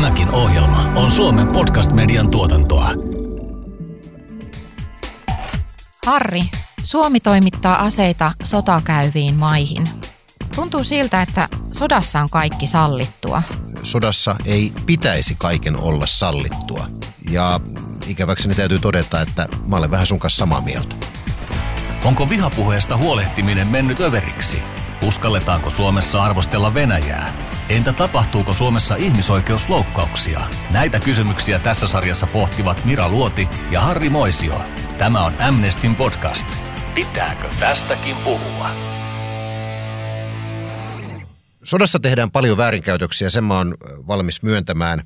Tämäkin ohjelma on Suomen podcast-median tuotantoa. Harri, Suomi toimittaa aseita sotakäyviin maihin. Tuntuu siltä, että sodassa on kaikki sallittua. Sodassa ei pitäisi kaiken olla sallittua. Ja ikäväkseni täytyy todeta, että mä olen vähän sun kanssa samaa mieltä. Onko vihapuheesta huolehtiminen mennyt överiksi? Uskalletaanko Suomessa arvostella Venäjää? Entä tapahtuuko Suomessa ihmisoikeusloukkauksia? Näitä kysymyksiä tässä sarjassa pohtivat Mira Luoti ja Harri Moisio. Tämä on Amnestin podcast. Pitääkö tästäkin puhua? Sodassa tehdään paljon väärinkäytöksiä, sen mä oon valmis myöntämään.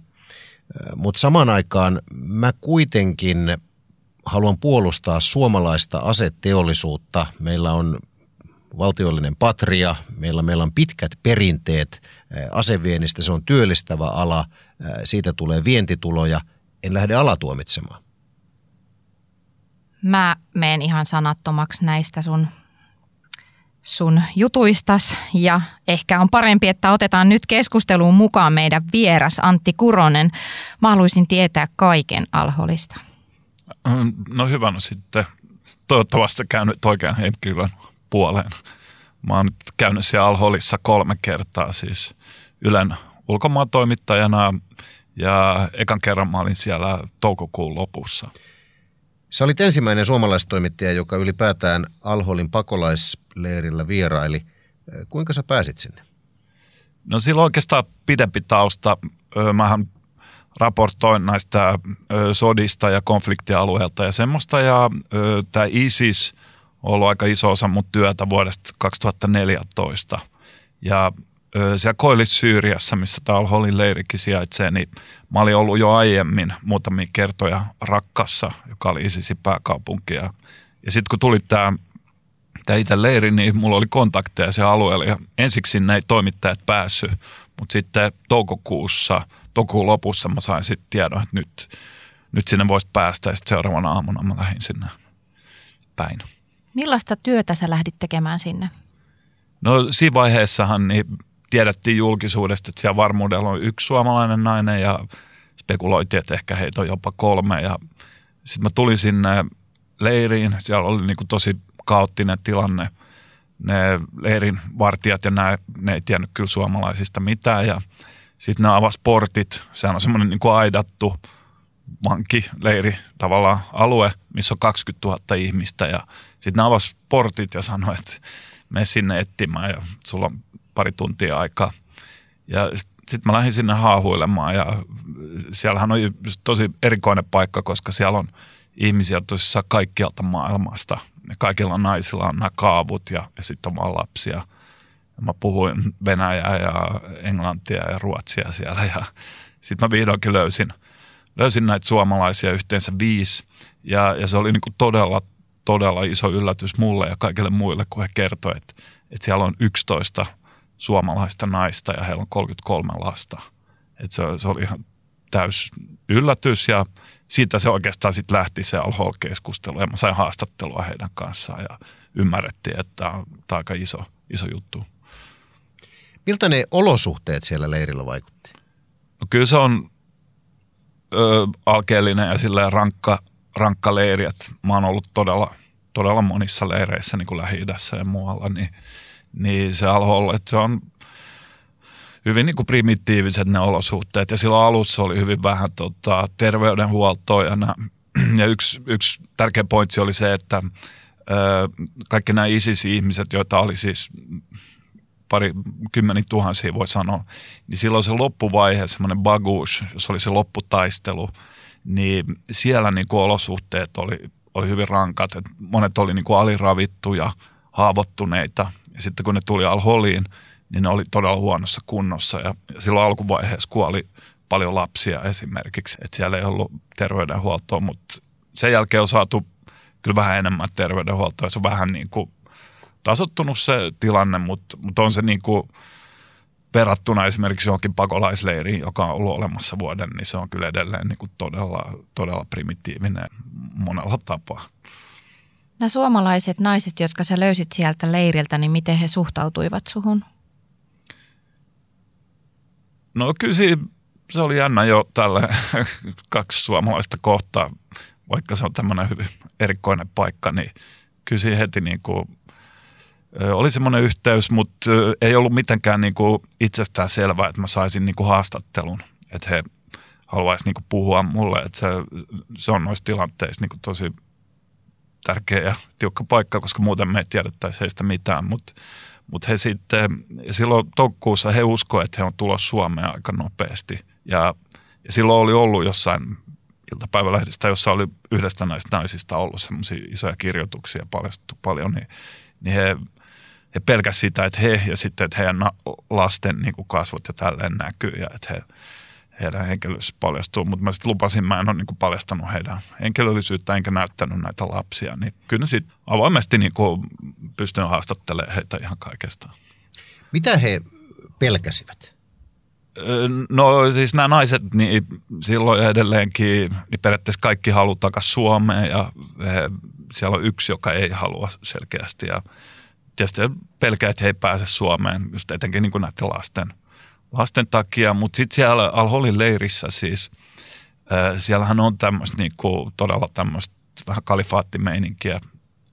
Mutta samaan aikaan mä kuitenkin haluan puolustaa suomalaista aseteollisuutta. Meillä on valtiollinen patria, meillä, meillä on pitkät perinteet aseviennistä, se on työllistävä ala, siitä tulee vientituloja, en lähde alatuomitsemaan. Mä meen ihan sanattomaksi näistä sun, sun jutuistas ja ehkä on parempi, että otetaan nyt keskusteluun mukaan meidän vieras Antti Kuronen. Mä haluaisin tietää kaiken alholista. No hyvä, no sitten toivottavasti käynyt oikean henkilön puoleen. Mä oon nyt käynyt siellä Alholissa kolme kertaa siis Ylen ulkomaan toimittajana ja ekan kerran mä olin siellä toukokuun lopussa. Sä olit ensimmäinen suomalaistoimittaja, joka ylipäätään Alholin pakolaisleirillä vieraili. Kuinka sä pääsit sinne? No silloin oikeastaan pidempi tausta. Mähän raportoin näistä sodista ja konfliktialueelta ja semmoista. Ja tämä ISIS on ollut aika iso osa mun työtä vuodesta 2014. Ja siellä Koilis Syyriassa, missä tämä Holin leirikin sijaitsee, niin mä olin ollut jo aiemmin muutamia kertoja Rakkassa, joka oli ISISin pääkaupunki. Ja, ja sitten kun tuli tämä tämä itse leiri, niin mulla oli kontakteja se alueella ja ensiksi sinne ei toimittajat päässyt, mutta sitten toukokuussa, toukokuun lopussa mä sain sitten tiedon, että nyt, nyt sinne voisi päästä ja sitten seuraavana aamuna mä lähdin sinne päin. Millaista työtä sä lähdit tekemään sinne? No siinä vaiheessahan niin tiedettiin julkisuudesta, että siellä varmuudella on yksi suomalainen nainen ja spekuloitiin, että ehkä heitä on jopa kolme. Ja sitten mä tulin sinne leiriin, siellä oli niin kuin tosi kaoottinen tilanne. Ne leirin vartijat ja nämä, ne ei tiennyt kyllä suomalaisista mitään ja sitten ne avasi portit. Sehän on semmoinen niin kuin aidattu vankileiri tavallaan alue, missä on 20 000 ihmistä ja sitten ne avasi portit ja sanoi, että mene sinne etsimään ja sulla on pari tuntia aikaa. Ja sitten sit mä lähdin sinne haahuilemaan ja siellähän on tosi erikoinen paikka, koska siellä on ihmisiä tosissaan kaikkialta maailmasta. Ja kaikilla naisilla on nämä kaavut ja, ja sitten on vaan lapsia. Ja mä puhuin venäjää ja englantia ja ruotsia siellä ja sitten mä vihdoinkin löysin, löysin näitä suomalaisia yhteensä viisi ja, ja se oli niinku todella, todella iso yllätys mulle ja kaikille muille, kun he kertoivat, että, että siellä on 11 suomalaista naista ja heillä on 33 lasta. Et se, se oli ihan täys yllätys ja siitä se oikeastaan sitten lähti se alhol-keskustelu ja mä sain haastattelua heidän kanssaan ja ymmärrettiin, että tämä on, tämä on aika iso, iso juttu. Miltä ne olosuhteet siellä leirillä vaikutti? No kyllä se on ö, alkeellinen ja silleen rankka, rankka leiri, että mä oon ollut todella, todella monissa leireissä niin kuin Lähi-idässä ja muualla, niin – niin se alholla, että se on hyvin niin kuin primitiiviset ne olosuhteet. Ja silloin alussa oli hyvin vähän tota, terveydenhuoltoa ja, nää, ja yksi, yksi tärkeä pointsi oli se, että ö, kaikki nämä ISIS-ihmiset, joita oli siis pari kymmeniä tuhansia voi sanoa, niin silloin se loppuvaihe, semmoinen bagush, jos oli se lopputaistelu, niin siellä niin kuin olosuhteet oli, oli hyvin rankat. Et monet oli niin kuin aliravittuja, haavoittuneita ja sitten kun ne tuli alholiin, niin ne oli todella huonossa kunnossa ja, ja silloin alkuvaiheessa kuoli paljon lapsia esimerkiksi, että siellä ei ollut terveydenhuoltoa, mutta sen jälkeen on saatu kyllä vähän enemmän terveydenhuoltoa. Se on vähän niin kuin tasottunut se tilanne, mutta, mutta on se niin kuin verrattuna esimerkiksi johonkin pakolaisleiriin, joka on ollut olemassa vuoden, niin se on kyllä edelleen niin kuin todella, todella primitiivinen monella tapaa. Nämä suomalaiset naiset, jotka sä löysit sieltä leiriltä, niin miten he suhtautuivat suhun? No kyllä se oli jännä jo tälle kaksi suomalaista kohtaa, vaikka se on tämmöinen hyvin erikoinen paikka, niin kysyi heti niin kuin, oli semmoinen yhteys, mutta ei ollut mitenkään niin kuin itsestään selvää, että mä saisin niin kuin haastattelun, että he haluaisi niin puhua mulle, että se, se on noissa tilanteissa niin kuin tosi tärkeä ja tiukka paikka, koska muuten me ei tiedettäisi heistä mitään, mutta mut he sitten, silloin toukokuussa he uskoivat, että he on tulossa Suomeen aika nopeasti. Ja, ja silloin oli ollut jossain iltapäivälehdistä, jossa oli yhdestä näistä naisista ollut semmoisia isoja kirjoituksia paljastettu paljon, niin, niin he, he pelkäsivät sitä, että he ja sitten, että heidän lasten niin kuin kasvot ja tälleen näkyy ja että he, heidän henkilöllisyys paljastuu, mutta mä sitten lupasin, mä en ole niin paljastanut heidän henkilöllisyyttä enkä näyttänyt näitä lapsia, niin kyllä sitten avoimesti niin pystyn haastattelemaan heitä ihan kaikesta. Mitä he pelkäsivät? No siis nämä naiset, niin silloin edelleenkin, niin periaatteessa kaikki haluaa takaisin Suomeen ja he, siellä on yksi, joka ei halua selkeästi ja tietysti pelkää, että he ei pääse Suomeen, just etenkin niin kuin näiden lasten, lasten takia, mutta sitten siellä Al-Holin leirissä siis, äh, siellähän on tämmöistä niin kuin, todella tämmöistä vähän kalifaattimeininkiä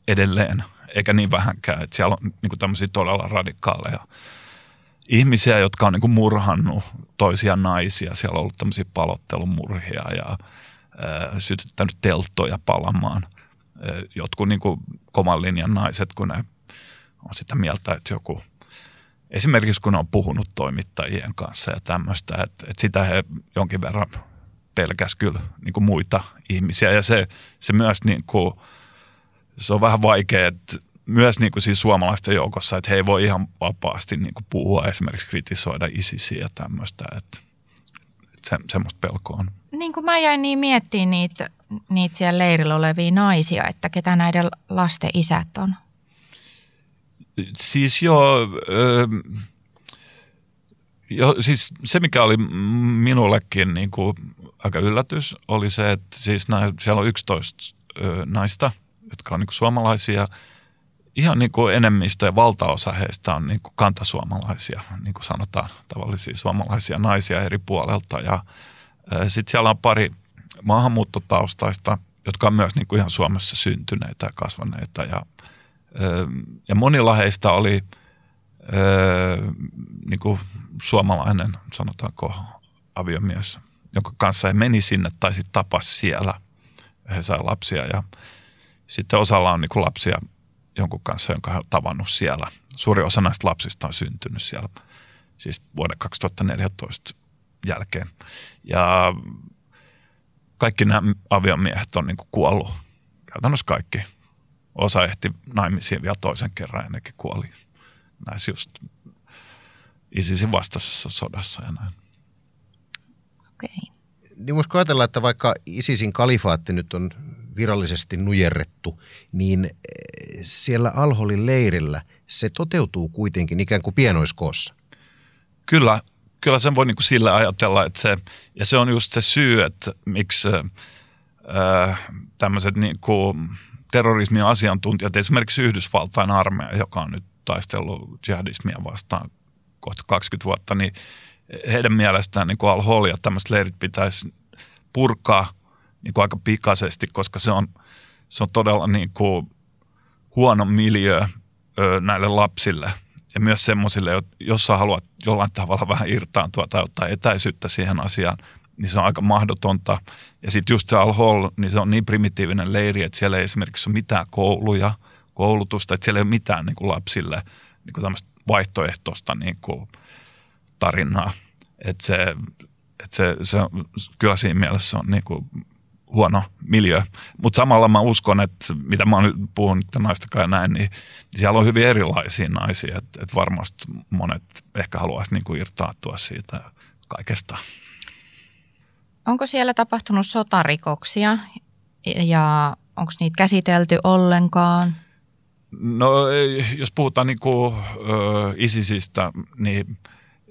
edelleen, eikä niin vähänkään, että siellä on niin tämmöisiä todella radikaaleja ihmisiä, jotka on niin kuin murhannut toisia naisia. Siellä on ollut tämmöisiä palottelumurhia ja äh, sytyttänyt telttoja palamaan. Jotkut niin kuin koman linjan naiset, kun ne on sitä mieltä, että joku, esimerkiksi kun on puhunut toimittajien kanssa ja tämmöistä, että, että sitä he jonkin verran pelkäs kyllä niin kuin muita ihmisiä. Ja se, se myös niin kuin, se on vähän vaikea, että myös niin kuin siis suomalaisten joukossa, että he ei voi ihan vapaasti niin kuin puhua, esimerkiksi kritisoida isisiä ja tämmöistä, että, että se, semmoista pelkoa on. Niin kuin mä jäin niin miettimään niitä, niitä siellä leirillä olevia naisia, että ketä näiden lasten isät on. Siis joo, öö, jo, siis se mikä oli minullekin niin kuin aika yllätys oli se, että siis nää, siellä on 11 ö, naista, jotka on niin kuin suomalaisia – ihan niin kuin enemmistö ja valtaosa heistä on niin kuin kantasuomalaisia, niin kuin sanotaan, tavallisia suomalaisia naisia eri puolelta. Ja sitten siellä on pari maahanmuuttotaustaista, jotka on myös niin kuin ihan Suomessa syntyneitä ja kasvaneita. Ja, ja monilla heistä oli niin kuin suomalainen, sanotaanko, aviomies, jonka kanssa he meni sinne tai sitten tapas siellä. He sai lapsia ja sitten osalla on niin kuin lapsia jonkun kanssa, jonka on tavannut siellä. Suuri osa näistä lapsista on syntynyt siellä siis vuoden 2014 jälkeen. Ja kaikki nämä aviomiehet on niin kuin kuollut. Käytännössä kaikki. Osa ehti naimisiin vielä toisen kerran ja nekin kuoli näissä just ISISin vastaisessa sodassa ja näin. Okei. Okay. Niin voisiko ajatella, että vaikka ISISin kalifaatti nyt on virallisesti nujerrettu, niin eh, siellä Alholin leirillä se toteutuu kuitenkin ikään kuin pienoiskoossa. Kyllä, kyllä sen voi niin kuin sillä ajatella, että se, ja se on just se syy, että miksi äh, tämmöiset niin kuin terrorismin asiantuntijat, esimerkiksi Yhdysvaltain armeija, joka on nyt taistellut jihadismia vastaan kohta 20 vuotta, niin heidän mielestään niin Al-Hol ja tämmöiset leirit pitäisi purkaa niin kuin aika pikaisesti, koska se on, se on todella niin kuin huono miljö näille lapsille. Ja myös semmoisille, jos sä haluat jollain tavalla vähän irtaantua tai ottaa etäisyyttä siihen asiaan, niin se on aika mahdotonta. Ja sitten just se Al-Hol, niin se on niin primitiivinen leiri, että siellä ei esimerkiksi ole mitään kouluja, koulutusta, että siellä ei ole mitään niin kuin lapsille niin kuin tämmöistä vaihtoehtoista niin kuin tarinaa. Että se, että se, se kyllä siinä mielessä on niin kuin huono miljö. Mutta samalla mä uskon, että mitä mä oon puhunut ja näin, niin, niin siellä on hyvin erilaisia naisia. Että et varmasti monet ehkä haluaisi niinku irtaantua siitä kaikesta. Onko siellä tapahtunut sotarikoksia ja onko niitä käsitelty ollenkaan? No jos puhutaan niinku, ö, ISISistä, niin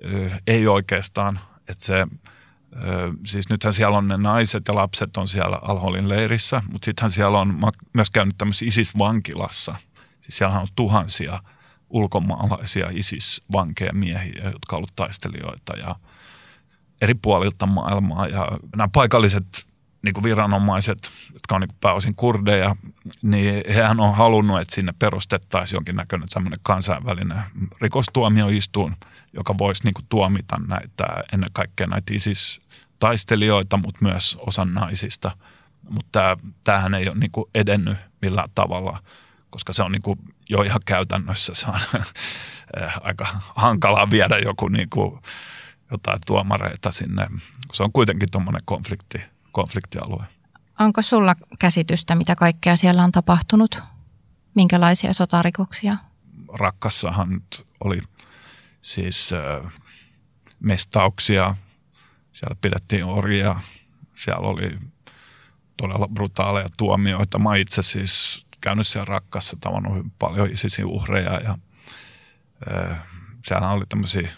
ö, ei oikeastaan. Että se siis nythän siellä on ne naiset ja lapset on siellä Alholin leirissä, mutta sittenhän siellä on myös käynyt tämmöisessä ISIS-vankilassa. Siis siellä on tuhansia ulkomaalaisia ISIS-vankeja miehiä, jotka ovat taistelijoita ja eri puolilta maailmaa ja nämä paikalliset niin kuin viranomaiset, jotka on niin kuin pääosin kurdeja, niin hehän on halunnut, että sinne perustettaisiin jonkinnäköinen kansainvälinen rikostuomioistuin, joka voisi niin kuin tuomita näitä ennen kaikkea näitä ISIS-taistelijoita, mutta myös osan naisista. Mutta tämähän ei ole niin kuin edennyt millään tavalla, koska se on niin kuin jo ihan käytännössä se on aika hankalaa viedä joku niin kuin jotain tuomareita sinne. Se on kuitenkin tuommoinen konflikti, konfliktialue. Onko sulla käsitystä, mitä kaikkea siellä on tapahtunut? Minkälaisia sotarikoksia? Rakkassahan oli siis äh, mestauksia, siellä pidettiin orjia, siellä oli todella brutaaleja tuomioita. Mä itse siis käynyt siellä Rakkassa, tavannut paljon ISISin uhreja ja äh, siellä oli tämmöisiä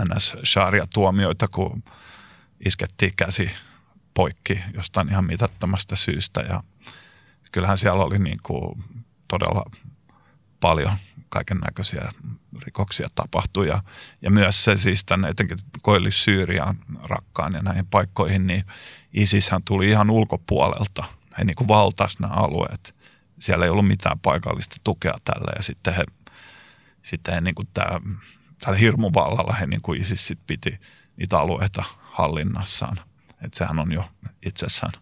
NS-sharia-tuomioita, kun iskettiin käsi poikki jostain ihan mitattomasta syystä ja kyllähän siellä oli niin kuin todella paljon kaiken näköisiä rikoksia tapahtui ja, ja myös se siis tänne etenkin koillis Syyriaan rakkaan ja näihin paikkoihin, niin ISIShän tuli ihan ulkopuolelta. He niin kuin valtasi nämä alueet. Siellä ei ollut mitään paikallista tukea tälle ja sitten he, sitten he niin kuin tämä, tällä hirmuvallalla he niin kuin ISIS sit piti niitä alueita hallinnassaan. Että sehän on jo itsessään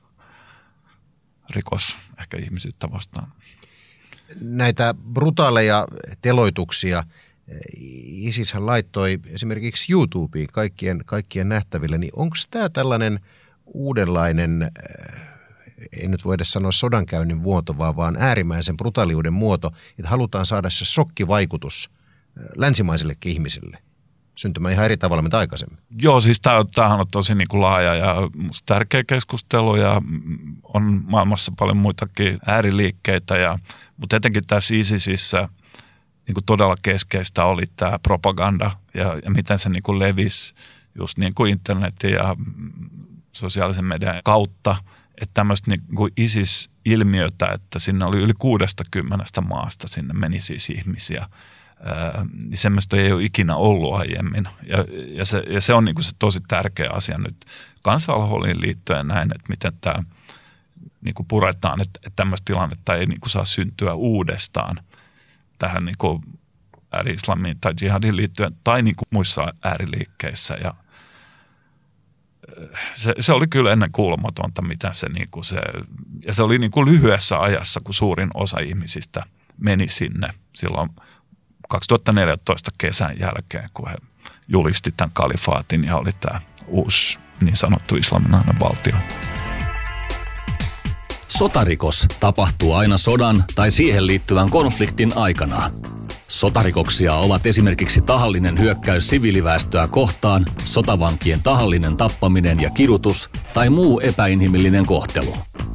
rikos ehkä ihmisyyttä vastaan. Näitä brutaaleja teloituksia ISIShän laittoi esimerkiksi YouTubeen kaikkien, kaikkien nähtäville, niin onko tämä tällainen uudenlainen, äh, ei nyt voida sanoa sodankäynnin muoto, vaan, vaan äärimmäisen brutaaliuden muoto, että halutaan saada se shokkivaikutus äh, länsimaisillekin ihmisille? syntymään ihan eri tavalla mitä aikaisemmin. Joo, siis tämähän on tosi niin kuin laaja ja tärkeä keskustelu ja on maailmassa paljon muitakin ääriliikkeitä, ja, mutta etenkin tässä ISISissä niin kuin todella keskeistä oli tämä propaganda ja, ja miten se niin kuin levisi just niin kuin internetin ja sosiaalisen median kautta, että tämmöistä niin kuin ISIS-ilmiötä, että sinne oli yli 60 maasta, sinne meni siis ihmisiä – niin semmoista ei ole ikinä ollut aiemmin. Ja, ja, se, ja se on niin kuin se tosi tärkeä asia nyt kansalholiin liittyen näin, että miten tämä niin kuin puretaan, että, että tämmöistä tilannetta ei niin kuin saa syntyä uudestaan tähän niin kuin ääri-islamiin tai jihadin liittyen tai niin kuin muissa ääriliikkeissä. Ja se, se oli kyllä ennen kuulumatonta, mitä se, niin kuin se, ja se oli niin kuin lyhyessä ajassa, kun suurin osa ihmisistä meni sinne silloin – 2014 kesän jälkeen, kun he julisti tämän kalifaatin ja oli tämä uusi niin sanottu islaminainen valtio. Sotarikos tapahtuu aina sodan tai siihen liittyvän konfliktin aikana. Sotarikoksia ovat esimerkiksi tahallinen hyökkäys siviiliväestöä kohtaan, sotavankien tahallinen tappaminen ja kidutus tai muu epäinhimillinen kohtelu.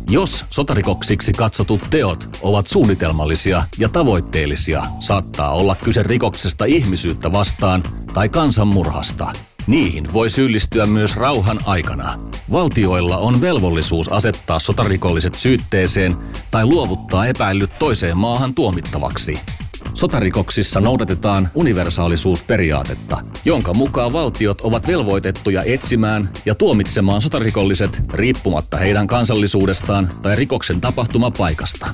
Jos sotarikoksiksi katsotut teot ovat suunnitelmallisia ja tavoitteellisia, saattaa olla kyse rikoksesta ihmisyyttä vastaan tai kansanmurhasta. Niihin voi syyllistyä myös rauhan aikana. Valtioilla on velvollisuus asettaa sotarikolliset syytteeseen tai luovuttaa epäillyt toiseen maahan tuomittavaksi. Sotarikoksissa noudatetaan universaalisuusperiaatetta, jonka mukaan valtiot ovat velvoitettuja etsimään ja tuomitsemaan sotarikolliset riippumatta heidän kansallisuudestaan tai rikoksen tapahtumapaikasta.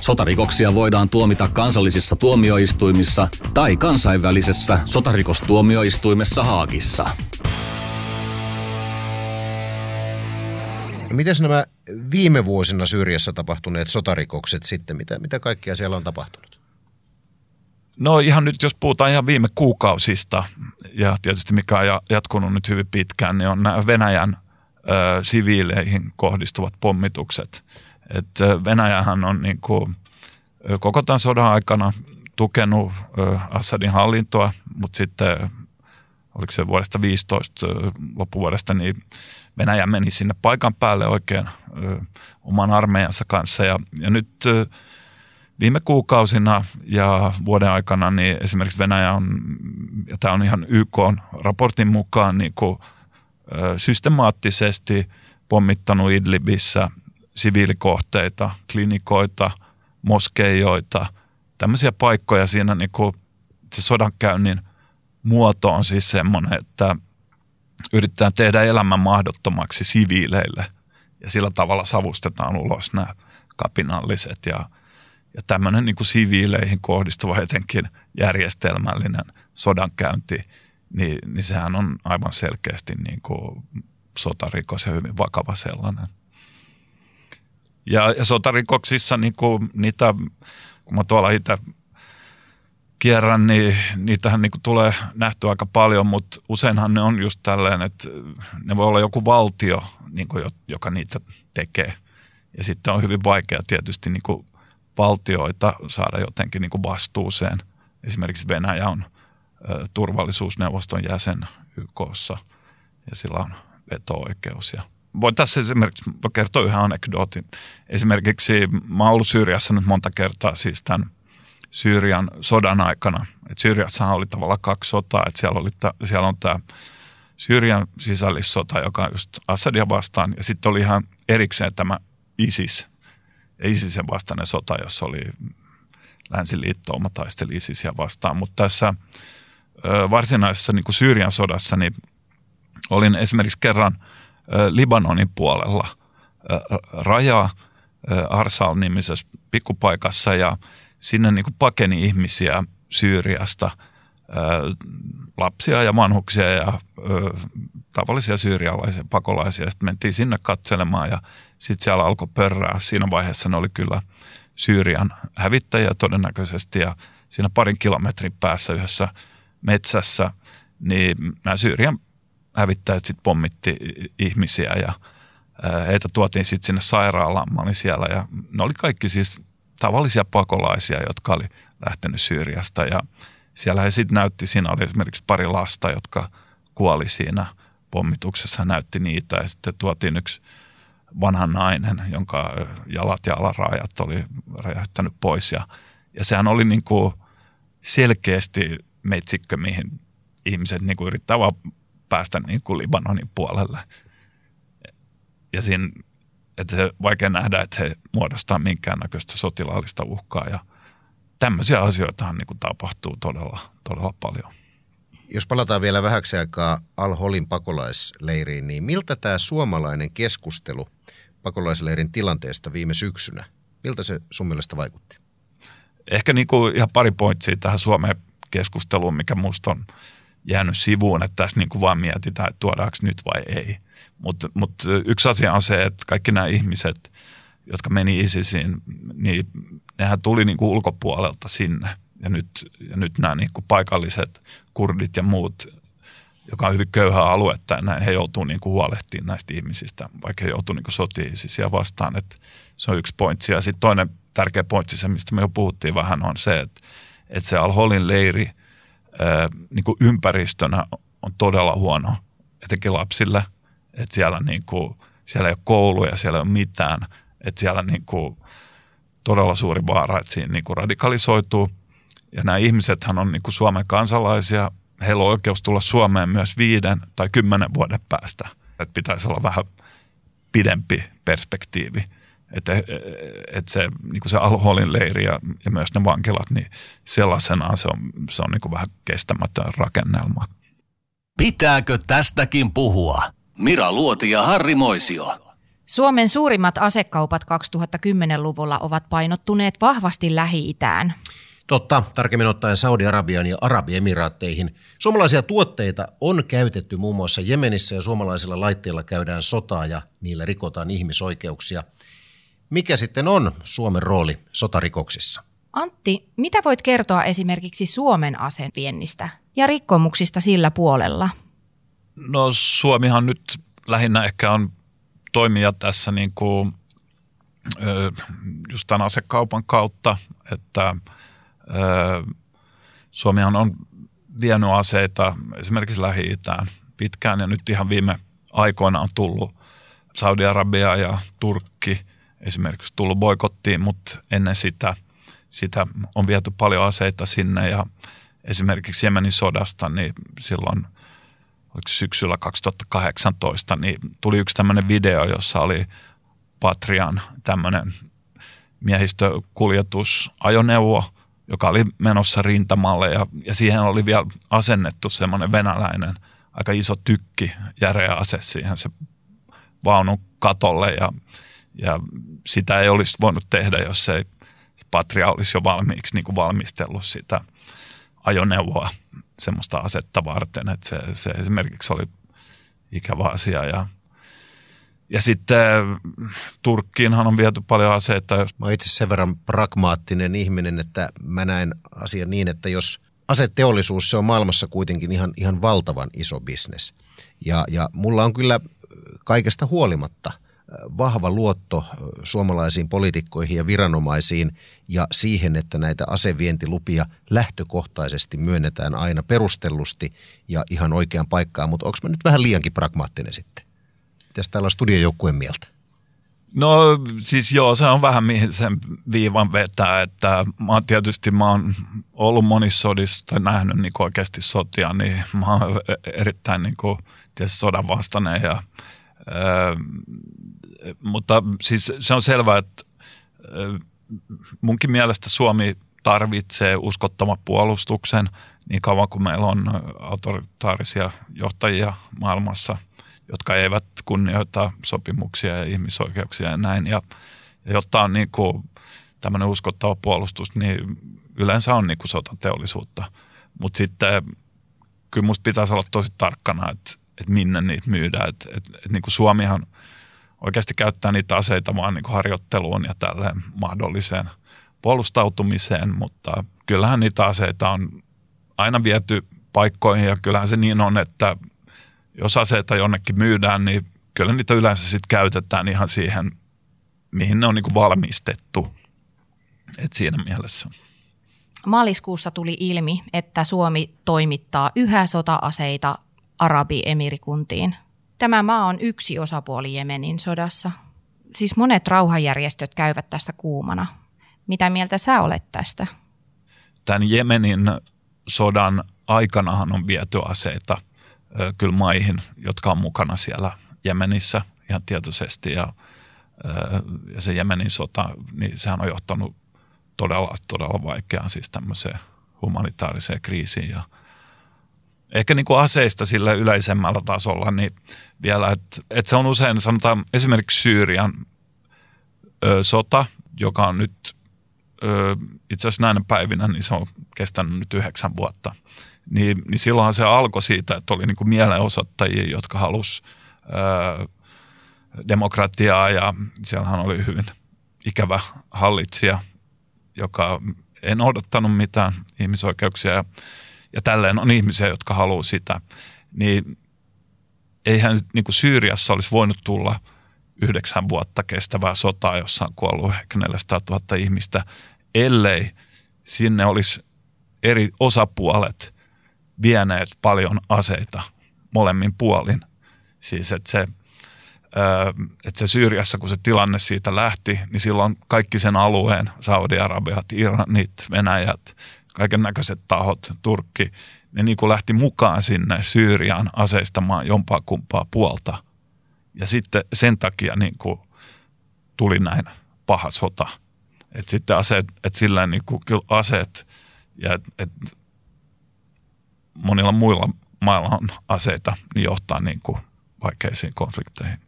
Sotarikoksia voidaan tuomita kansallisissa tuomioistuimissa tai kansainvälisessä sotarikostuomioistuimessa Haagissa. Miten nämä viime vuosina Syyriassa tapahtuneet sotarikokset sitten, mitä, mitä kaikkea siellä on tapahtunut? No ihan nyt, jos puhutaan ihan viime kuukausista, ja tietysti mikä on jatkunut nyt hyvin pitkään, niin on nämä Venäjän ö, siviileihin kohdistuvat pommitukset. Et Venäjähän on niin kuin, koko tämän sodan aikana tukenut ö, Assadin hallintoa, mutta sitten oliko se vuodesta 15 loppuvuodesta, niin Venäjä meni sinne paikan päälle oikein ö, oman armeijansa kanssa. Ja, ja nyt ö, viime kuukausina ja vuoden aikana niin esimerkiksi Venäjä on, ja tämä on ihan YK-raportin mukaan, niin kuin, systemaattisesti pommittanut Idlibissä siviilikohteita, klinikoita, moskeijoita, tämmöisiä paikkoja siinä niin kuin, se sodankäynnin muoto on siis semmoinen, että yritetään tehdä elämän mahdottomaksi siviileille ja sillä tavalla savustetaan ulos nämä kapinalliset ja, ja tämmöinen niin kuin siviileihin kohdistuva etenkin järjestelmällinen sodankäynti, niin, niin sehän on aivan selkeästi niin kuin sotarikos ja hyvin vakava sellainen. Ja, ja sotarikoksissa niin kuin niitä, kun mä tuolla itse kierrän, niin niitähän niin kuin tulee nähtyä aika paljon, mutta useinhan ne on just tälleen, että ne voi olla joku valtio, niin kuin, joka niitä tekee. Ja sitten on hyvin vaikea tietysti niin kuin valtioita saada jotenkin niin kuin vastuuseen. Esimerkiksi Venäjä on turvallisuusneuvoston jäsen YKssa ja sillä on veto-oikeus. Ja voin tässä esimerkiksi kertoa yhden anekdootin. Esimerkiksi mä oon ollut Syyriassa nyt monta kertaa siis tämän Syyrian sodan aikana. Et Syyriassahan oli tavallaan kaksi sotaa, että siellä, oli ta, siellä on tämä Syyrian sisällissota, joka on just Assadia vastaan, ja sitten oli ihan erikseen tämä ISIS, ISISen vastainen sota, jossa oli länsiliittouma taisteli ISISia vastaan, mutta tässä varsinaisessa niin kuin Syyrian sodassa niin olin esimerkiksi kerran Libanonin puolella raja Arsal-nimisessä pikkupaikassa ja sinne niin kuin pakeni ihmisiä Syyriasta, lapsia ja vanhuksia ja tavallisia syyrialaisia pakolaisia. Sitten mentiin sinne katselemaan ja sitten siellä alkoi pörrää. Siinä vaiheessa ne oli kyllä Syyrian hävittäjiä todennäköisesti ja siinä parin kilometrin päässä yhdessä metsässä, niin nämä Syyrian hävittäjät sitten pommitti ihmisiä ja heitä tuotiin sitten sinne sairaalaan. Mä olin siellä ja ne oli kaikki siis tavallisia pakolaisia, jotka oli lähtenyt Syyriasta ja siellä he sitten näytti, siinä oli esimerkiksi pari lasta, jotka kuoli siinä pommituksessa, näytti niitä ja sitten tuotiin yksi vanha nainen, jonka jalat ja alaraajat oli räjähtänyt pois ja, ja sehän oli niin kuin selkeästi metsikkö, mihin ihmiset niin kuin yrittää vaan päästä niin kuin Libanonin puolelle. Ja siinä että se vaikea nähdä, että he muodostaa minkäännäköistä sotilaallista uhkaa ja tämmöisiä asioitahan niin kuin tapahtuu todella, todella paljon. Jos palataan vielä vähäksi aikaa Al-Holin pakolaisleiriin, niin miltä tämä suomalainen keskustelu pakolaisleirin tilanteesta viime syksynä, miltä se sun mielestä vaikutti? Ehkä niin kuin ihan pari pointsia tähän Suomeen keskusteluun, mikä musta on jäänyt sivuun, että tässä niin kuin vaan mietitään, että tuodaanko nyt vai ei. Mutta mut yksi asia on se, että kaikki nämä ihmiset, jotka meni ISISiin, niin nehän tuli niin kuin ulkopuolelta sinne. Ja nyt, ja nyt nämä niin kuin paikalliset kurdit ja muut, joka on hyvin köyhä alue, että näin, he joutuu niin huolehtimaan näistä ihmisistä, vaikka he joutuu niin sotiin ISISiä vastaan. Että se on yksi pointsi. Ja sitten toinen tärkeä pointsi, se mistä me jo puhuttiin vähän, on se, että, että se Al-Holin leiri niin kuin ympäristönä on todella huono, etenkin lapsille – että siellä, niin kuin, siellä ei ole kouluja, siellä ei ole mitään, että siellä niin kuin, todella suuri vaara, että siinä niin kuin radikalisoituu. Ja nämä ihmisethän on niin kuin Suomen kansalaisia, heillä on oikeus tulla Suomeen myös viiden tai kymmenen vuoden päästä. Että pitäisi olla vähän pidempi perspektiivi. Että et se, niin kuin se Al-Holin leiri ja, ja myös ne vankilat, niin sellaisenaan se on, se on niin kuin vähän kestämätön rakennelma. Pitääkö tästäkin puhua? Mira Luoti ja Harri Moisio. Suomen suurimmat asekaupat 2010-luvulla ovat painottuneet vahvasti Lähi-Itään. Totta, tarkemmin ottaen Saudi-Arabian ja Arabiemiraatteihin. Suomalaisia tuotteita on käytetty muun muassa Jemenissä ja suomalaisilla laitteilla käydään sotaa ja niillä rikotaan ihmisoikeuksia. Mikä sitten on Suomen rooli sotarikoksissa? Antti, mitä voit kertoa esimerkiksi Suomen aseviennistä ja rikkomuksista sillä puolella? No Suomihan nyt lähinnä ehkä on toimija tässä niin kuin, just tämän asekaupan kautta, että Suomihan on vienyt aseita esimerkiksi Lähi-Itään pitkään ja nyt ihan viime aikoina on tullut Saudi-Arabia ja Turkki esimerkiksi tullut boikottiin, mutta ennen sitä, sitä on viety paljon aseita sinne ja esimerkiksi Jemenin sodasta, niin silloin syksyllä 2018, niin tuli yksi tämmöinen video, jossa oli Patrian tämmöinen miehistökuljetusajoneuvo, oli menossa rintamalle ja, ja siihen oli vielä asennettu semmoinen venäläinen aika iso tykki, järeä ase siihen se vaunun katolle ja, ja sitä ei olisi voinut tehdä, jos ei Patria olisi jo valmiiksi niin kuin valmistellut sitä ajoneuvoa semmoista asetta varten, että se, se esimerkiksi oli ikävä asia ja ja sitten Turkkiinhan on viety paljon aseita. Mä itse sen verran pragmaattinen ihminen, että mä näen asian niin, että jos aseteollisuus, se on maailmassa kuitenkin ihan, ihan valtavan iso bisnes. Ja, ja mulla on kyllä kaikesta huolimatta vahva luotto suomalaisiin poliitikkoihin ja viranomaisiin ja siihen, että näitä asevientilupia lähtökohtaisesti myönnetään aina perustellusti ja ihan oikean paikkaan. Mutta onko mä nyt vähän liiankin pragmaattinen sitten? Mitäs täällä on studiojoukkueen mieltä? No siis joo, se on vähän mihin sen viivan vetää, että mä oon tietysti mä oon ollut monissa sodissa tai nähnyt niin oikeasti sotia, niin mä oon erittäin niin kuin, tietysti sodan vastainen ja ää, mutta siis se on selvää, että munkin mielestä Suomi tarvitsee uskottavan puolustuksen niin kauan kuin meillä on autoritaarisia johtajia maailmassa – jotka eivät kunnioita sopimuksia ja ihmisoikeuksia ja näin. Ja, ja jotta on niin kuin tämmöinen uskottava puolustus, niin yleensä on niin kuin sotateollisuutta. Mutta sitten kyllä musta pitäisi olla tosi tarkkana, että, että minne niitä myydään. Että, että, että niin kuin Suomihan oikeasti käyttää niitä aseita vaan niin kuin harjoitteluun ja tälleen mahdolliseen puolustautumiseen, mutta kyllähän niitä aseita on aina viety paikkoihin ja kyllähän se niin on, että jos aseita jonnekin myydään, niin kyllä niitä yleensä sitten käytetään ihan siihen, mihin ne on niin valmistettu. Et siinä mielessä. Maaliskuussa tuli ilmi, että Suomi toimittaa yhä sota-aseita Arabiemirikuntiin. Tämä maa on yksi osapuoli Jemenin sodassa. Siis monet rauhanjärjestöt käyvät tästä kuumana. Mitä mieltä sä olet tästä? Tämän Jemenin sodan aikanahan on viety aseita – kyllä maihin, jotka on mukana siellä Jemenissä ihan tietoisesti ja, ja se Jemenin sota, niin sehän on johtanut todella, todella vaikeaan siis tämmöiseen humanitaariseen kriisiin ja ehkä niin kuin aseista sillä yleisemmällä tasolla, niin vielä, että, että se on usein sanotaan esimerkiksi Syyrian ö, sota, joka on nyt itse asiassa näinä päivinä, niin se on kestänyt nyt yhdeksän vuotta – niin, niin silloinhan se alkoi siitä, että oli niin kuin mielenosoittajia, jotka halusi demokratiaa ja siellähän oli hyvin ikävä hallitsija, joka ei odottanut mitään ihmisoikeuksia ja, ja tälleen on ihmisiä, jotka haluaa sitä. Niin eihän niin kuin Syyriassa olisi voinut tulla yhdeksän vuotta kestävää sotaa, jossa on kuollut ehkä 400 000 ihmistä, ellei sinne olisi eri osapuolet vieneet paljon aseita molemmin puolin. Siis että se, että se Syyriassa, kun se tilanne siitä lähti, niin silloin kaikki sen alueen, Saudi-Arabiat, Iranit, Venäjät, kaiken näköiset tahot, Turkki, ne niin kuin lähti mukaan sinne Syyriaan aseistamaan jompaa kumpaa puolta. Ja sitten sen takia niin kuin tuli näin paha sota. Että sitten aseet, että sillä niin kuin kyllä aseet ja et, et monilla muilla mailla on aseita, niin johtaa niin kuin vaikeisiin konflikteihin.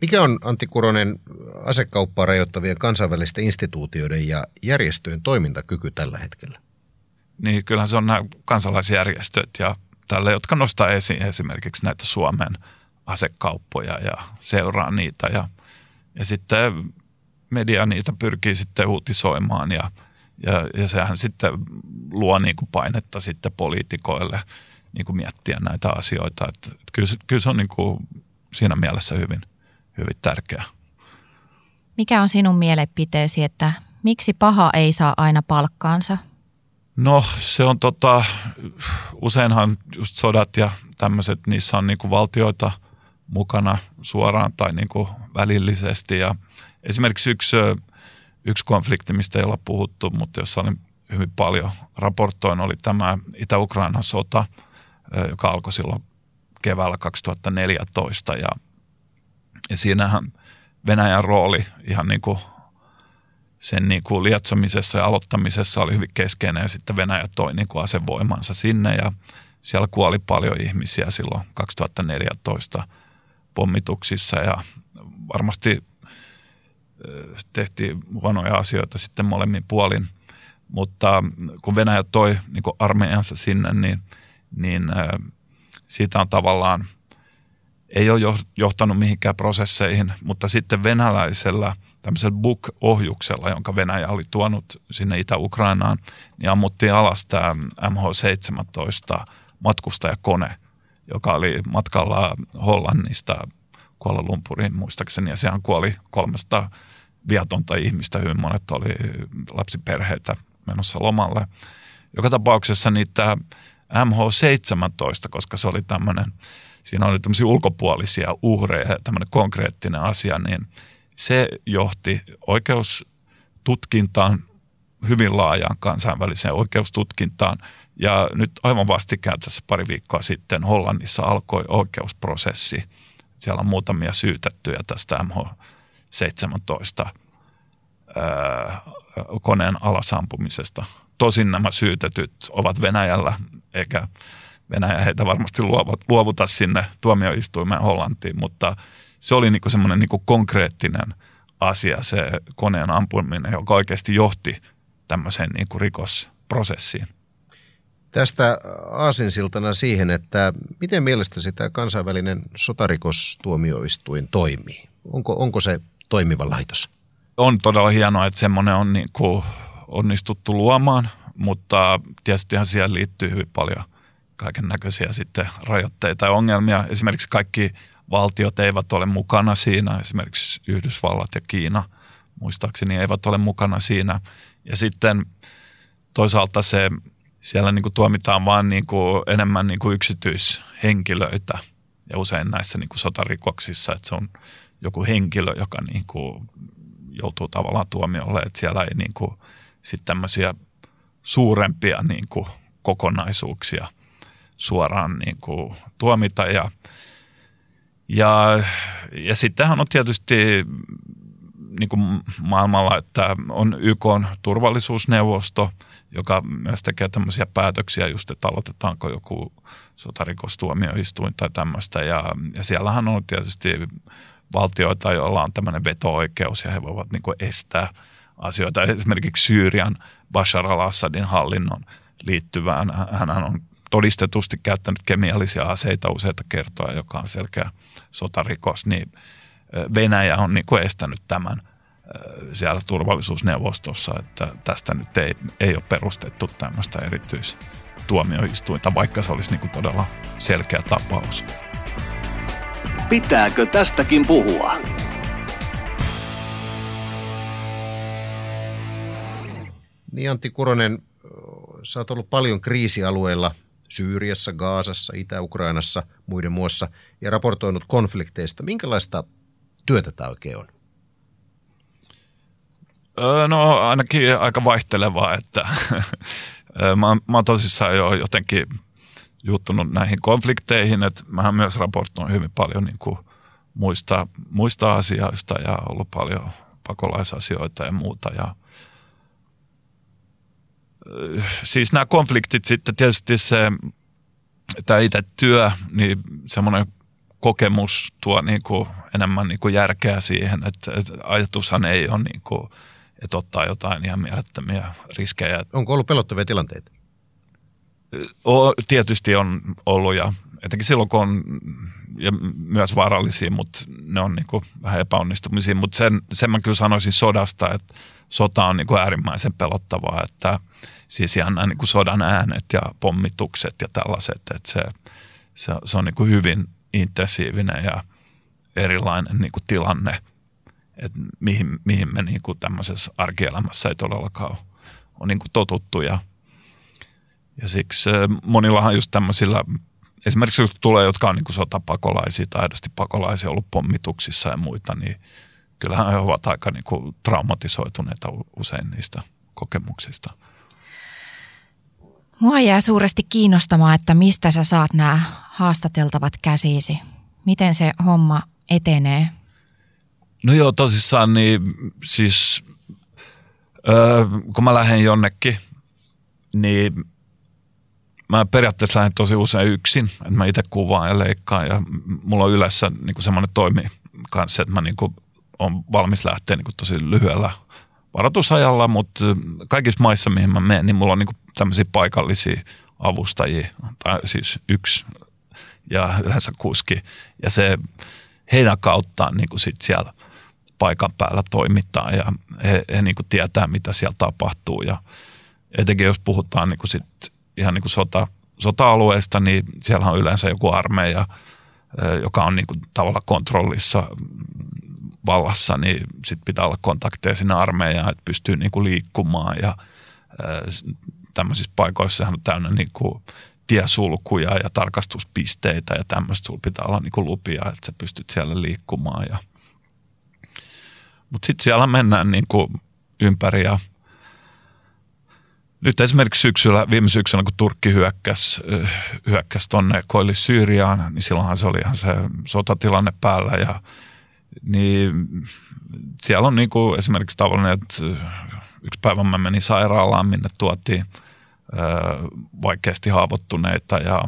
Mikä on Antti Kuronen asekauppaa rajoittavien kansainvälisten instituutioiden ja järjestöjen toimintakyky tällä hetkellä? Niin kyllähän se on nämä kansalaisjärjestöt ja tälle, jotka nostaa esiin esimerkiksi näitä Suomen asekauppoja ja seuraa niitä ja, ja sitten media niitä pyrkii sitten uutisoimaan ja – ja, ja sehän sitten luo niin kuin painetta sitten poliitikoille niin kuin miettiä näitä asioita. Että, että kyllä, se, kyllä se on niin kuin siinä mielessä hyvin, hyvin tärkeää. Mikä on sinun mielipiteesi, että miksi paha ei saa aina palkkaansa? No se on tota, useinhan just sodat ja tämmöiset, niissä on niinku valtioita mukana suoraan tai niinku välillisesti. Ja esimerkiksi yksi Yksi konflikti, mistä ei olla puhuttu, mutta jossa oli hyvin paljon raportoin, oli tämä Itä-Ukrainan sota, joka alkoi silloin keväällä 2014. Ja, ja siinähän Venäjän rooli ihan niin kuin sen niin kuin lietsomisessa ja aloittamisessa oli hyvin keskeinen ja sitten Venäjä toi niin kuin asevoimansa sinne ja siellä kuoli paljon ihmisiä silloin 2014 pommituksissa ja varmasti tehtiin huonoja asioita sitten molemmin puolin. Mutta kun Venäjä toi niin armeijansa sinne, niin, niin siitä on tavallaan, ei ole johtanut mihinkään prosesseihin, mutta sitten venäläisellä tämmöisellä Buk-ohjuksella, jonka Venäjä oli tuonut sinne Itä-Ukrainaan, niin ammuttiin alas tämä MH17 matkustajakone, joka oli matkalla Hollannista Kuala Lumpuriin muistaakseni, ja sehän kuoli 300 viatonta ihmistä, hyvin monet oli lapsiperheitä menossa lomalle. Joka tapauksessa niitä MH17, koska se oli tämmöinen, siinä oli tämmöisiä ulkopuolisia uhreja ja tämmöinen konkreettinen asia, niin se johti oikeustutkintaan, hyvin laajaan kansainväliseen oikeustutkintaan. Ja nyt aivan vastikään tässä pari viikkoa sitten Hollannissa alkoi oikeusprosessi. Siellä on muutamia syytettyjä tästä MH17 koneen alasampumisesta. Tosin nämä syytetyt ovat Venäjällä, eikä Venäjä heitä varmasti luovuta sinne tuomioistuimeen Hollantiin, mutta se oli niinku semmoinen niinku konkreettinen asia, se koneen ampuminen, joka oikeasti johti tämmöiseen niinku rikosprosessiin. Tästä aasinsiltana siihen, että miten mielestäsi tämä kansainvälinen sotarikostuomioistuin toimii? Onko, onko se toimiva laitos? On todella hienoa, että semmoinen on niin kuin onnistuttu luomaan, mutta tietystihan siihen liittyy hyvin paljon kaiken näköisiä sitten rajoitteita ja ongelmia. Esimerkiksi kaikki valtiot eivät ole mukana siinä, esimerkiksi Yhdysvallat ja Kiina muistaakseni eivät ole mukana siinä. Ja sitten toisaalta se, siellä niin kuin tuomitaan vain niin kuin enemmän niin kuin yksityishenkilöitä ja usein näissä niin kuin sotarikoksissa, että se on joku henkilö, joka niin kuin joutuu tavallaan tuomiolle, että siellä ei niin kuin sitten tämmöisiä suurempia niin kuin kokonaisuuksia suoraan niin kuin tuomita. Ja ja, ja sittenhän on tietysti niin kuin maailmalla, että on YK on turvallisuusneuvosto, joka myös tekee tämmöisiä päätöksiä just, että aloitetaanko joku sotarikostuomioistuin tai tämmöistä. Ja, ja siellähän on tietysti valtioita, joilla on tämmöinen veto-oikeus ja he voivat niin kuin estää asioita. Esimerkiksi Syyrian Bashar al-Assadin hallinnon liittyvään. Hän on todistetusti käyttänyt kemiallisia aseita useita kertoja, joka on selkeä sotarikos, niin Venäjä on niin kuin estänyt tämän siellä turvallisuusneuvostossa, että tästä nyt ei, ei ole perustettu tämmöistä erityistuomioistuinta, vaikka se olisi niin kuin todella selkeä tapaus. Pitääkö tästäkin puhua? Niin Antti Kuronen, sä oot ollut paljon kriisialueilla Syyriassa, Gaasassa, Itä-Ukrainassa, muiden muassa, ja raportoinut konflikteista. Minkälaista työtä tämä oikein on? No ainakin aika vaihtelevaa, että mä, mä tosissaan jo jotenkin juttunut näihin konflikteihin, että mä myös raportoin hyvin paljon niin kuin muista, muista asioista ja ollut paljon pakolaisasioita ja muuta. Ja, siis nämä konfliktit sitten tietysti se, tämä itse työ, niin semmoinen kokemus tuo niin kuin enemmän niin kuin järkeä siihen, että, että ajatushan ei ole niin kuin, että ottaa jotain ihan mielettömiä riskejä. Onko ollut pelottavia tilanteita? O, tietysti on ollut ja etenkin silloin kun on ja myös vaarallisia, mutta ne on niin kuin vähän epäonnistumisia. Mutta sen, sen mä kyllä sanoisin sodasta, että sota on niin kuin äärimmäisen pelottavaa, että siis ihan nämä niin kuin sodan äänet ja pommitukset ja tällaiset, että se, se, se on niin kuin hyvin intensiivinen ja erilainen niin kuin tilanne, että mihin, mihin me niin kuin tämmöisessä arkielämässä ei todellakaan ole, niin kuin totuttu ja, ja siksi monillahan just tämmöisillä esimerkiksi jos tulee, jotka on niin kuin sotapakolaisia tai aidosti pakolaisia ollut pommituksissa ja muita, niin kyllähän he ovat aika niin kuin traumatisoituneita usein niistä kokemuksista. Mua jää suuresti kiinnostamaan, että mistä sä saat nämä haastateltavat käsiisi. Miten se homma etenee? No joo, tosissaan niin siis öö, kun mä lähden jonnekin, niin mä periaatteessa lähden tosi usein yksin, että mä itse kuvaan ja leikkaan ja mulla on yleensä niin semmoinen toimi kanssa, että mä niin kuin on valmis lähteä niin kuin tosi lyhyellä varoitusajalla, mutta kaikissa maissa, mihin mä menen, niin mulla on niin kuin tämmöisiä paikallisia avustajia, tai siis yksi ja yleensä kuski. Ja se heidän kauttaan niin kuin sit siellä paikan päällä toimittaa ja he, he niin kuin tietää, mitä siellä tapahtuu. Ja etenkin jos puhutaan niin kuin sit ihan niin kuin sota, sota-alueesta, niin siellä on yleensä joku armeija, joka on niin kuin tavallaan kontrollissa vallassa, niin sitten pitää olla kontakteja sinne armeijaan, että pystyy niin kuin liikkumaan ja tämmöisissä paikoissa on täynnä niin kuin tiesulkuja ja tarkastuspisteitä ja tämmöistä. Sulla pitää olla niin kuin lupia, että sä pystyt siellä liikkumaan. Ja... Mutta sitten siellä mennään niin kuin ympäri ja nyt esimerkiksi syksyllä, viime syksynä, kun Turkki hyökkäsi, hyökkäsi tuonne Koilli Syyriaan, niin silloinhan se oli ihan se sotatilanne päällä ja niin siellä on niin kuin esimerkiksi tavallinen, että yksi päivä mä menin sairaalaan, minne tuotiin vaikeasti haavoittuneita ja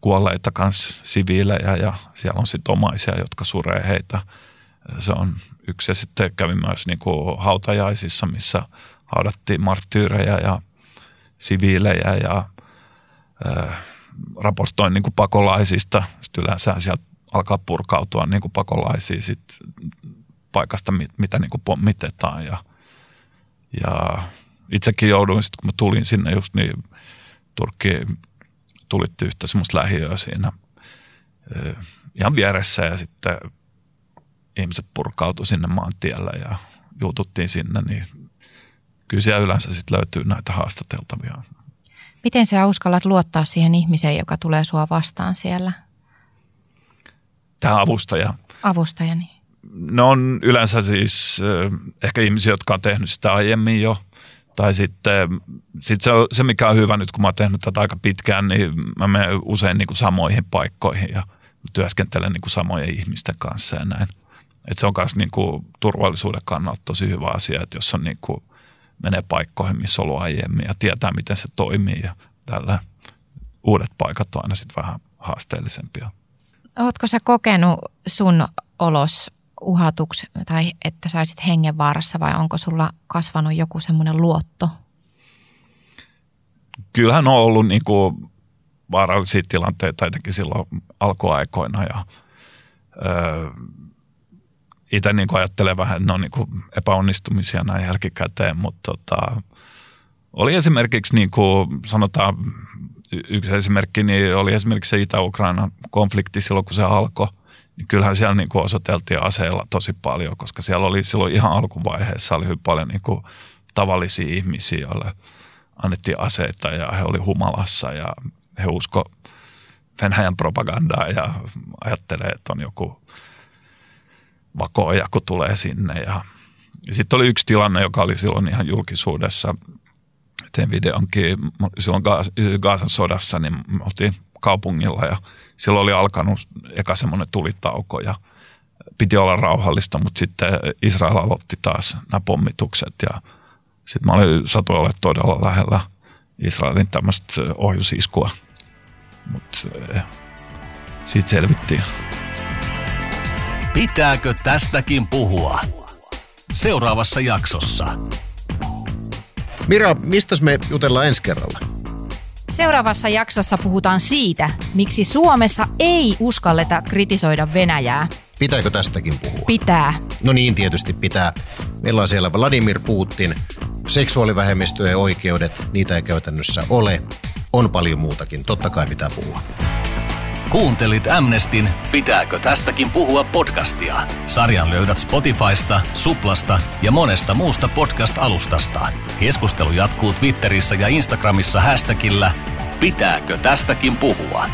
kuolleita kanssa siviilejä ja siellä on sitten omaisia, jotka suree heitä. Se on yksi ja sitten kävi myös niin kuin hautajaisissa, missä haudattiin marttyyrejä ja siviilejä ja ää, raportoin niin kuin pakolaisista. Sitten yleensä sieltä alkaa purkautua niin kuin pakolaisia sit paikasta, mitä niin kuin pommitetaan ja, ja itsekin jouduin sitten, kun mä tulin sinne just niin Turkki tulitti yhtä semmoista lähiöä siinä ihan vieressä ja sitten ihmiset purkautu sinne maantielle ja juututtiin sinne, niin kyllä siellä yleensä sitten löytyy näitä haastateltavia. Miten sä uskallat luottaa siihen ihmiseen, joka tulee sua vastaan siellä? Tämä avustaja. Avustaja, niin. Ne on yleensä siis ehkä ihmisiä, jotka on tehnyt sitä aiemmin jo. Tai sitten sit se, se, mikä on hyvä nyt, kun mä oon tehnyt tätä aika pitkään, niin mä menen usein niin kuin samoihin paikkoihin ja työskentelen niin kuin samojen ihmisten kanssa ja näin. Et se on myös niin kuin turvallisuuden kannalta tosi hyvä asia, että jos on niin kuin menee paikkoihin, missä on ollut aiemmin ja tietää, miten se toimii ja tällä uudet paikat on aina sitten vähän haasteellisempia. Oletko sä kokenut sun olos uhatuksi tai että sä olisit hengenvaarassa vai onko sulla kasvanut joku semmoinen luotto? Kyllähän on ollut niin kuin vaarallisia tilanteita etenkin silloin alkuaikoina ja öö, itse niin ajattelen vähän, että ne on niin kuin epäonnistumisia näin jälkikäteen, mutta tota, oli esimerkiksi niin kuin sanotaan, yksi esimerkki niin oli esimerkiksi se Itä-Ukrainan konflikti silloin, kun se alkoi. Niin kyllähän siellä niin kuin osoiteltiin aseilla tosi paljon, koska siellä oli silloin ihan alkuvaiheessa oli hyvin paljon niin kuin tavallisia ihmisiä, joille annettiin aseita ja he oli humalassa ja he usko Venäjän propagandaa ja ajattelee, että on joku vakoja, kun tulee sinne. Ja, ja sitten oli yksi tilanne, joka oli silloin ihan julkisuudessa. Tein videonkin silloin Gaasan sodassa, niin me oltiin kaupungilla ja silloin oli alkanut eka semmoinen tulitauko ja piti olla rauhallista, mutta sitten Israel aloitti taas nämä pommitukset ja sitten mä olin satu olla todella lähellä Israelin tämmöistä ohjusiskua, mutta eh, siitä selvittiin. Pitääkö tästäkin puhua? Seuraavassa jaksossa. Mira, mistä me jutellaan ensi kerralla? Seuraavassa jaksossa puhutaan siitä, miksi Suomessa ei uskalleta kritisoida Venäjää. Pitääkö tästäkin puhua? Pitää. No niin, tietysti pitää. Meillä on siellä Vladimir Putin, seksuaalivähemmistöjen oikeudet, niitä ei käytännössä ole. On paljon muutakin, totta kai pitää puhua. Kuuntelit Amnestin Pitääkö tästäkin puhua podcastia? Sarjan löydät Spotifysta, Suplasta ja monesta muusta podcast-alustasta. Keskustelu jatkuu Twitterissä ja Instagramissa hashtagillä Pitääkö tästäkin puhua?